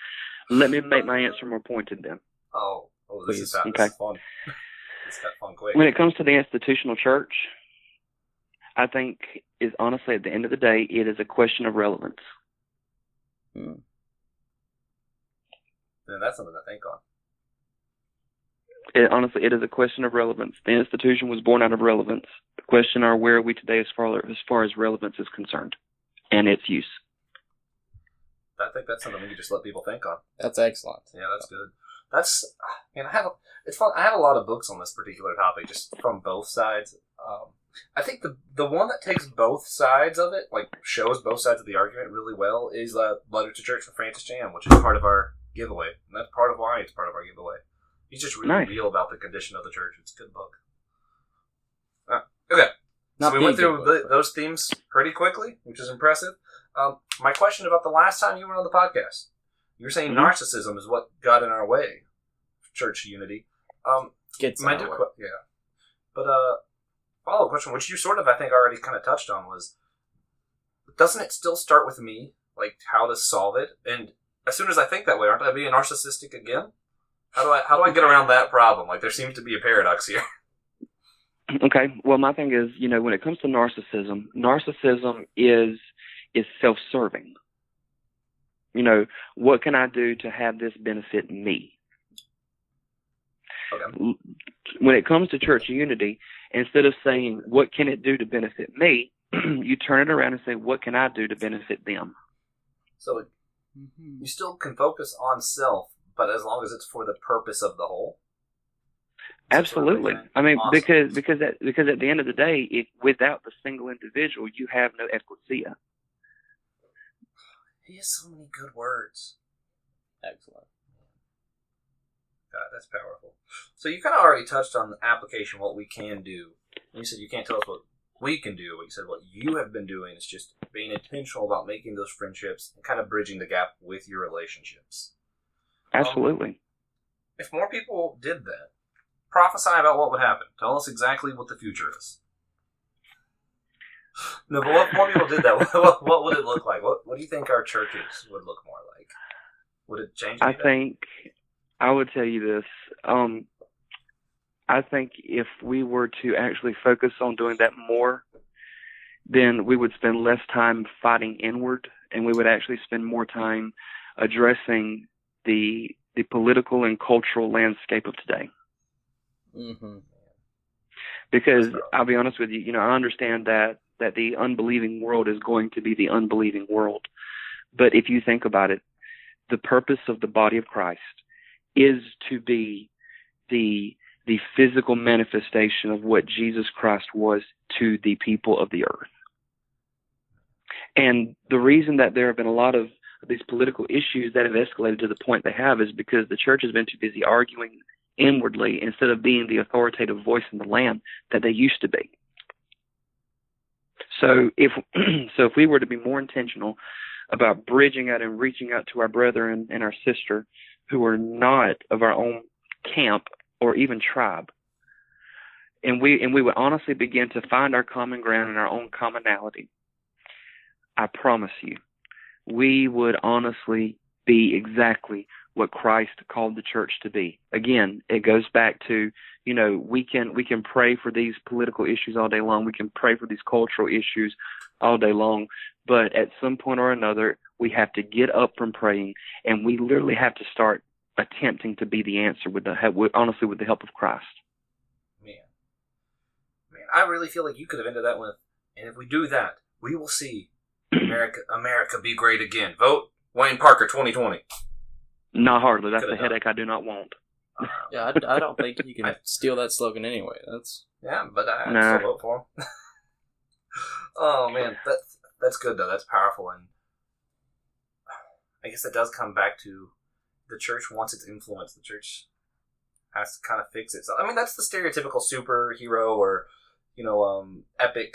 Let me make my answer more pointed then. Oh, oh, this is, fun. Okay. this is fun. This got fun quick. When it comes to the institutional church, I think is honestly at the end of the day, it is a question of relevance. Hmm. Then that's something to think on. It, honestly, it is a question of relevance. The institution was born out of relevance. The question are where are we today as far as far as relevance is concerned, and its use. I think that's something we can just let people think on. That's excellent. Yeah, that's good. That's, I mean, I have a, it's fun. I have a lot of books on this particular topic, just from both sides. Um, I think the the one that takes both sides of it, like shows both sides of the argument really well, is uh, "Letter to Church" from Francis Chan, which is part of our giveaway, and that's part of why it's part of our giveaway. He's just really Nice. real about the condition of the church. It's a good book. Uh, okay, Not so we went through book, the, those themes pretty quickly, which is impressive. Um, my question about the last time you were on the podcast, you were saying Mhm. narcissism is what got in our way, church unity. Um, gets my in our new way. yeah, but uh, follow up question, which you sort of I think already kind of touched on, was doesn't it still start with me, like how to solve it? And as soon as I think that way, aren't I being narcissistic again? How do I how do I get around that problem? Like there seems to be a paradox here. Okay. Well, my thing is, you know, when it comes to narcissism, narcissism is is self-serving. You know, what can I do to have this benefit me? Okay. When it comes to church unity, instead of saying what can it do to benefit me, you turn it around and say what can I do to benefit them? So Mhm. you still can focus on self, but as long as it's for the purpose of the whole. Is that sort of Absolutely. I mean, Awesome. because because at, because at the end of the day, if without the single individual, you have no ecclesia. He has so many good words. Excellent. God, that's powerful. So you kind of already touched on the application, what we can do. You said you can't tell us what we can do, but you said what you have been doing is just being intentional about making those friendships and kind of bridging the gap with your relationships. Absolutely. If more people did that, prophesy about what would happen. Tell us exactly what the future is. No, but what if more people did that? What, what, what would it look like? What, what do you think our churches would look more like? Would it change? I think I would tell you this. Um, I think if we were to actually focus on doing that more, then we would spend less time fighting inward, and we would actually spend more time addressing the the political and cultural landscape of today. Mm-hmm. Because I'll be honest with you, you know, I understand that that the unbelieving world is going to be the unbelieving world. But if you think about it, the purpose of the body of Christ is to be the the physical manifestation of what Jesus Christ was to the people of the earth. And the reason that there have been a lot of these political issues that have escalated to the point they have is because the church has been too busy arguing inwardly instead of being the authoritative voice in the land that they used to be. So if so if we were to be more intentional about bridging out and reaching out to our brethren and our sister who are not of our own camp or even tribe, and we and we would honestly begin to find our common ground and our own commonality, I promise you, we would honestly be exactly what Christ called the church to be. Again, it goes back to, you know, we can we can pray for these political issues all day long. We can pray for these cultural issues all day long, but at some point or another, we have to get up from praying and we literally have to start attempting to be the answer with the with, honestly with the help of Christ. Man, man, I really feel like you could have ended that with, and if we do that, we will see America, America be great again. Vote Wayne Parker, twenty twenty. Not hardly. That's Could the have done. headache I do not want. Yeah, I, I don't think you can steal that slogan anyway. That's yeah, but I I'd Nah. still vote for him. oh man, that's that's good though. That's powerful, and I guess it does come back to the church wants its influence. The church has to kind of fix it. So I mean, that's the stereotypical superhero or you know um, epic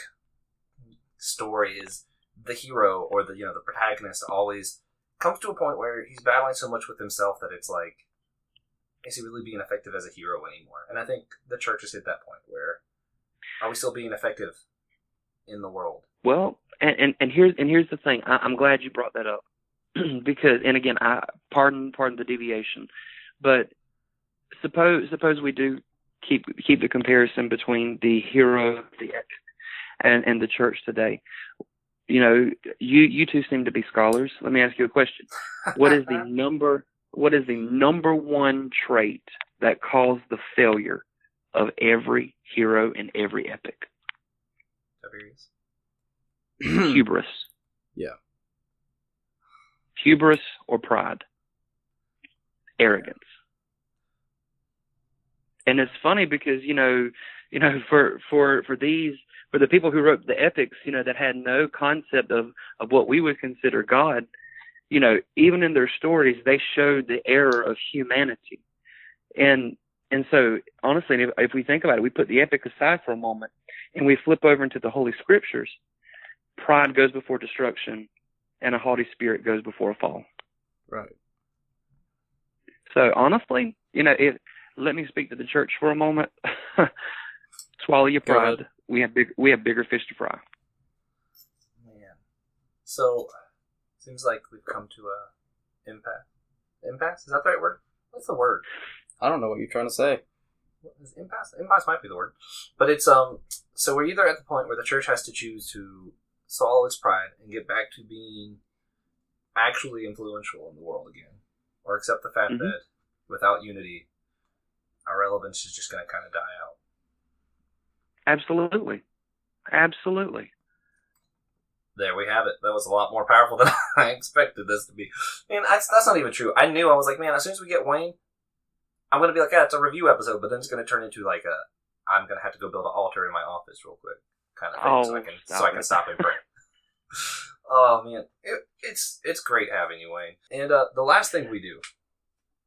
story is the hero or the you know the protagonist always comes to a point where he's battling so much with himself that it's like is he really being effective as a hero anymore? And I think the church has hit that point where are we still being effective in the world? Well, and and, and here's and here's the thing. I, I'm glad you brought that up because, and again, I pardon pardon the deviation, but suppose suppose we do keep keep the comparison between the hero, the and and the church today. You know, you you two seem to be scholars. Let me ask you a question. What is the number? What is the number one trait that caused the failure of every hero in every epic? Tiberius? Hubris. Yeah. Hubris or pride. Arrogance. And it's funny because, you know, you know, for, for, for these, for the people who wrote the epics, you know, that had no concept of, of what we would consider God, you know, even in their stories, they showed the error of humanity. And, and so honestly, if, if we think about it, we put the epic aside for a moment and we flip over into the Holy Scriptures, pride goes before destruction and a haughty spirit goes before a fall. right. So honestly, you know, it, let me speak to the church for a moment. Swallow your pride. ahead. We have big, we have bigger fish to fry. Man. So seems like we've come to a impasse. Impasse? Is that the right word? What's the word? I don't know what you're trying to say. What is impasse? Impasse might be the word. But it's um so we're either at the point where the church has to choose to swallow its pride and get back to being actually influential in the world again. Or accept the fact Mhm. that without unity our relevance is just gonna kinda die out. Absolutely. Absolutely. There we have it. That was a lot more powerful than I expected this to be. And that's, that's not even true. I knew I was like, man, as soon as we get Wayne, I'm gonna be like, yeah, it's a review episode, but then it's gonna turn into like a, I'm gonna have to go build an altar in my office real quick, kind of thing, so I Oh, can stop so I can stop and pray. oh man, it, it's it's great having you, Wayne. And uh, the last thing we do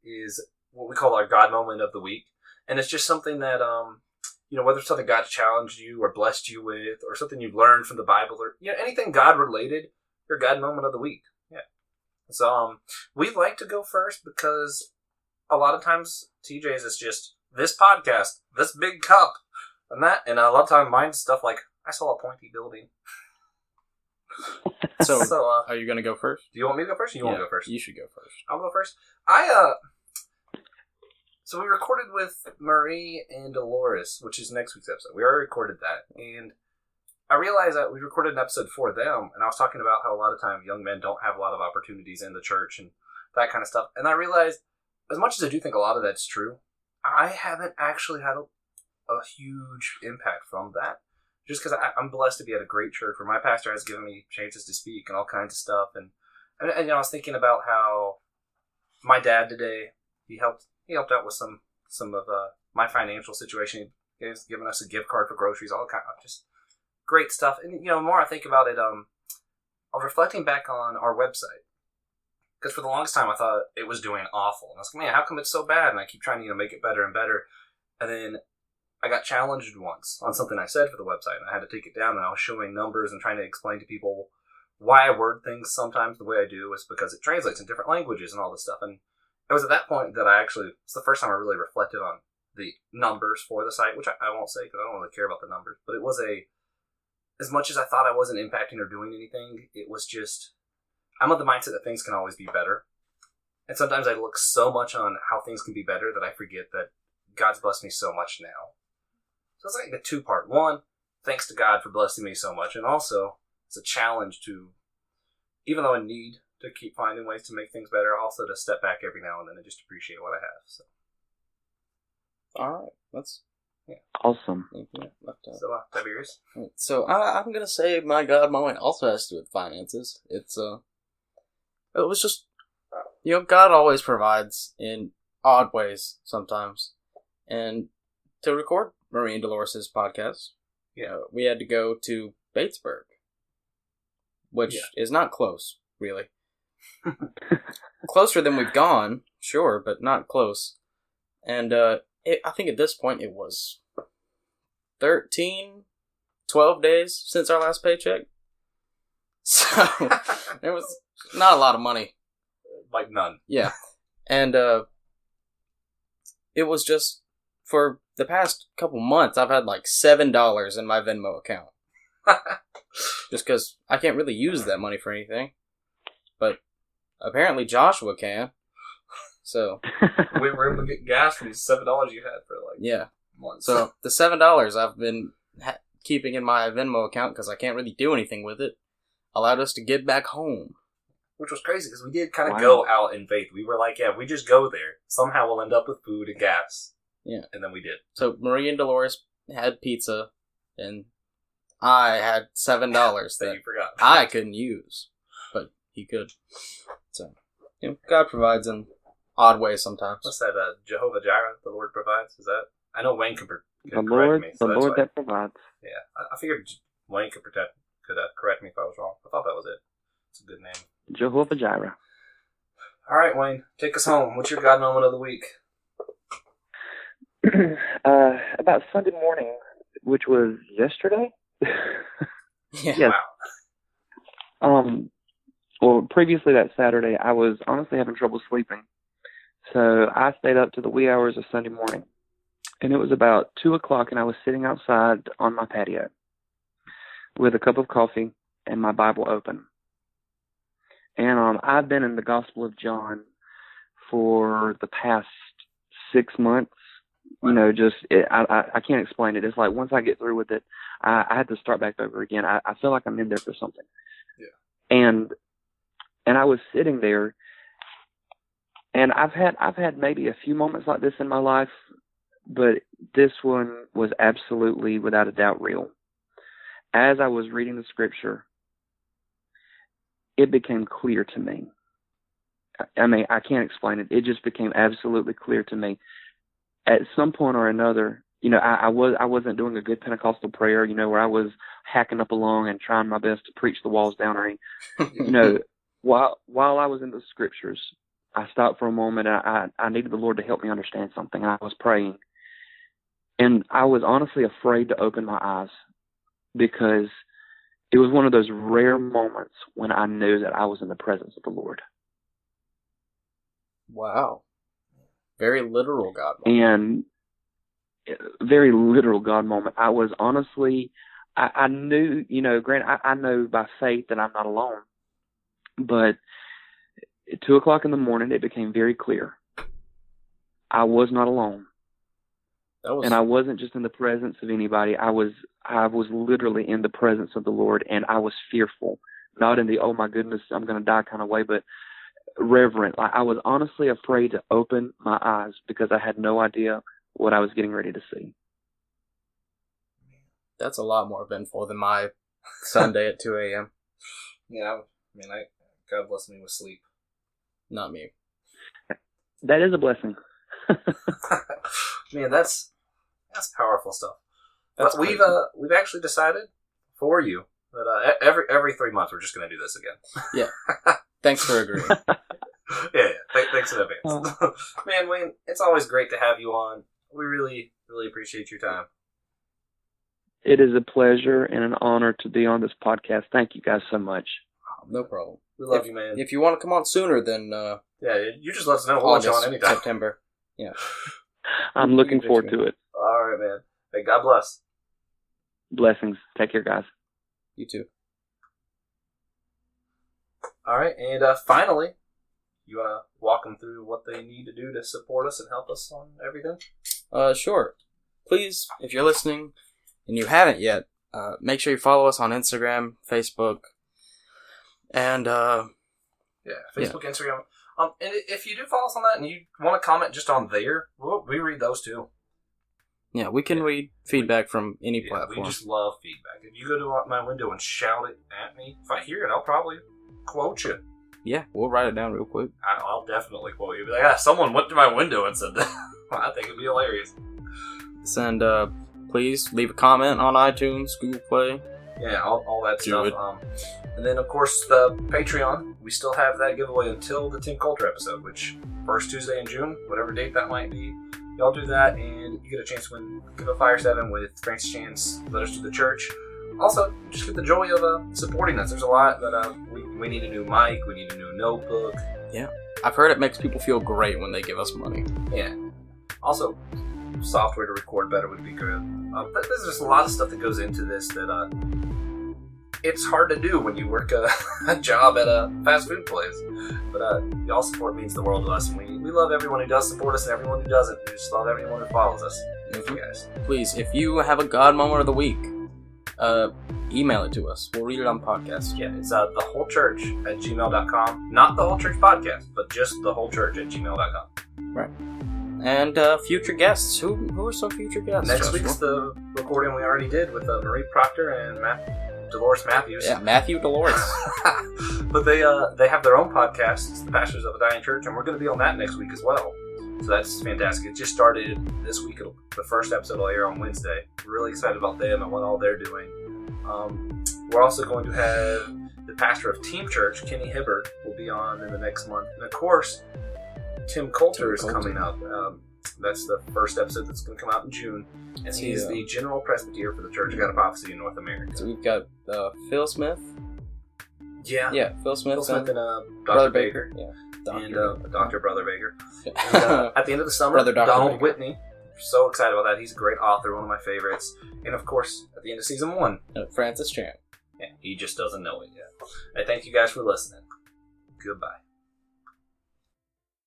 is what we call our God moment of the week, and it's just something that um, you know, whether it's something God challenged you or blessed you with, or something you've learned from the Bible, or you know, anything God related, your God moment of the week. Yeah. So um, we like to go first because a lot of times TJ's is just this podcast, this big cup, and that, and a lot of time mine's stuff like I saw a pointy building. So, So uh, are you going to go first? do you want me to go first? Or you want to go first? You should go first. I'll go first. I uh so we recorded with Marie and Dolores, which is next week's episode. We already recorded that, and I realized that we recorded an episode for them, and I was talking about how a lot of times young men don't have a lot of opportunities in the church and that kind of stuff. And I realized, as much as I do think a lot of that's true, I haven't actually had a, a huge impact from that. Just because I'm blessed to be at a great church where my pastor has given me chances to speak and all kinds of stuff, and and, and you know, I was thinking about how my dad today he helped he helped out with some some of uh, my financial situation. He's given us a gift card for groceries, all kind of just great stuff. And you know, the more I think about it, um, I was reflecting back on our website because for the longest time I thought it was doing awful, and I was like, man, how come it's so bad? And I keep trying to you know make it better and better, and then I got challenged once on something I said for the website, and I had to take it down, and I was showing numbers and trying to explain to people why I word things sometimes the way I do is because it translates in different languages and all this stuff. And it was at that point that I actually, it's the first time I really reflected on the numbers for the site, which I, I won't say because I don't really care about the numbers, but it was a, as much as I thought I wasn't impacting or doing anything, it was just, I'm of the mindset that things can always be better. And sometimes I look so much on how things can be better that I forget that God's blessed me so much now. So it's like the two part. One, thanks to God for blessing me so much, and also it's a challenge to, even though I need to keep finding ways to make things better, also to step back every now and then and just appreciate what I have. So, All right. Let's. Awesome. Yeah, left out. so uh, Tiberius, So I, I'm gonna say my God my moment also has to do with finances. It's uh, it was just, you know, God always provides in odd ways sometimes, and to record Marie and Dolores' podcast, Yeah. we had to go to Batesburg, which Yeah. is not close, really. closer than we've gone, sure, but not close. And uh, it, I think at this point it was 13, 12 days since our last paycheck. So there was not a lot of money. like none. Yeah. And uh it was just for the past couple months I've had like seven dollars in my Venmo account. just because I can't really use that money for anything. But apparently Joshua can. So we were able to get gas from the seven dollars you had for like yeah. months. So the seven dollars I've been ha- keeping in my Venmo account because I can't really do anything with it allowed us to get back home. which was crazy because we did kind of Wow. go out in faith. We were like, yeah, if we just go there, somehow we'll end up with food and gas. Yeah. and then we did. So Marie and Dolores had pizza, and I had seven dollars That that you forgot. I couldn't use, but he could. So, you know, God provides in odd ways sometimes. What's that? Uh, Jehovah Jireh, the Lord provides. Is that? I know Wayne could, per- the correct Lord, me. the So that's Lord why- that provides. yeah, I, I figured Wayne could protect, could uh, correct me if I was wrong. I thought that was it. It's a good name. Jehovah Jireh. All right, Wayne, take us home. What's your God moment of the week? uh, about Sunday morning, which was yesterday. Yeah. Yes. Wow. Um, well, previously that Saturday, I was honestly having trouble sleeping. So I stayed up to the wee hours of Sunday morning. And it was about 2 o'clock, and I was sitting outside on my patio with a cup of coffee and my Bible open. And um, I've been in the Gospel of John for the past six months. You know, just it, I, I I can't explain it. It's like once I get through with it, I, I had to start back over again. I, I feel like I'm in there for something. Yeah. And and I was sitting there, and I've had I've had maybe a few moments like this in my life, but this one was absolutely without a doubt real. As I was reading the scripture, it became clear to me. I- mean, I can't explain it. It just became absolutely clear to me. At some point or another, you know, I, I was I wasn't doing a good Pentecostal prayer, you know, where I was hacking up along and trying my best to preach the walls down or any, you know, while while I was in the scriptures, I stopped for a moment. And I I needed the Lord to help me understand something. I was praying, and I was honestly afraid to open my eyes because it was one of those rare moments when I knew that I was in the presence of the Lord. Wow. Very literal God. Moment. And uh, very literal God moment. I was honestly, I, I knew, you know, Grant, I, I know by faith that I'm not alone, but at two o'clock in the morning, it became very clear. I was not alone, was and I wasn't just in the presence of anybody. I was, I was literally in the presence of the Lord, and I was fearful, not in the oh my goodness, I'm going to die kind of way, but reverent. Like I was honestly afraid to open my eyes because I had no idea what I was getting ready to see. that's a lot more eventful than my Sunday at two a.m. Yeah, I mean, I God bless me with sleep. Not me. That is a blessing. Man, that's that's powerful stuff. That's but we've uh we've actually decided for you that uh, every every three months we're just going to do this again. Yeah. Thanks for agreeing. yeah, yeah. Th- thanks in advance. Man, Wayne, it's always great to have you on. We really really appreciate your time. It is a pleasure and an honor to be on this podcast. Thank you guys so much. no problem. We love If- you, man. If you want to come on sooner then uh, yeah, you just let us know. We'll let you August, on anytime. September. Yeah. I'm looking forward to it. All right, man. Hey, God bless. Blessings. Take care, guys. You too. All right, and uh, finally, you want to walk them through what they need to do to support us and help us on everything? Uh, sure. Please, if you're listening and you haven't yet, uh, make sure you follow us on Instagram, Facebook, and uh, Yeah, Facebook, Instagram. Um, and if you do follow us on that and you want to comment just on there, we'll, we read those too. yeah, we can read feedback from any Yeah, platform. we just love feedback. If you go to my window and shout it at me, if I hear it, I'll probably quote you. Yeah, we'll write it down real quick. I'll definitely quote you. Be like, ah, someone went to my window and said that. I think it'd be hilarious. And uh, please leave a comment on iTunes, Google Play. Yeah, all, all that Do stuff. it. Um, And then, of course, the Patreon. We still have that giveaway until the Tim Coulter episode, which first Tuesday in June, whatever date that might be. Y'all do that, and you get a chance to win Give a Fire 7 with Francis Chan's Letters to the Church. Also, just get the joy of uh, supporting us. There's a lot that uh, we, we need a new mic, we need a new notebook. Yeah. I've heard it makes people feel great when they give us money. Yeah. Also, software to record better would be good. Um, but there's just a lot of stuff that goes into this that uh, it's hard to do when you work a, a job at a fast food place. But uh, y'all support means the world to us, and we, we love everyone who does support us and everyone who doesn't. We just love everyone who follows us. Thank you guys. Please, if you have a God moment of the week, uh, email it to us. We'll read it on podcast. Yeah, it's uh, the whole church at gmail.com. Not the whole church podcast, but just the whole church at gmail.com. Right. And uh, future guests. Who who are some future guests? Next Joshua? week's the recording we already did with uh, Marie Proctor and Matt, Dolores Matthews. yeah, Matthew Dolores. but they uh they have their own podcast. It's the Pastors of a Dying Church, and we're going to be on that next week as well. So that's fantastic. It just started this week. It'll, the first episode will air on Wednesday. We're really excited about them and what all they're doing. Um, we're also going to have the pastor of Team Church, Kenny Hibbard, will be on in the next month, and of course, Tim Coulter Tim is Coulter. coming up. Um, that's the first episode that's going to come out in June, and he's Yeah. the general presbyter for the Church of God of Prophecy in North America. so we've got uh, Phil Smith. Yeah, Yeah, Phil Smith. Phil Smith and uh, Dr. Brother Baker. Baker. Yeah. and uh, Dr. Brother Baker. And, uh, at the end of the summer, Brother Donald Baker. Whitney. So excited about that. He's a great author, one of my favorites. And of course, at the end of season one, Uh, Francis Chan. yeah, he just doesn't know it yet. I thank you guys for listening. Goodbye.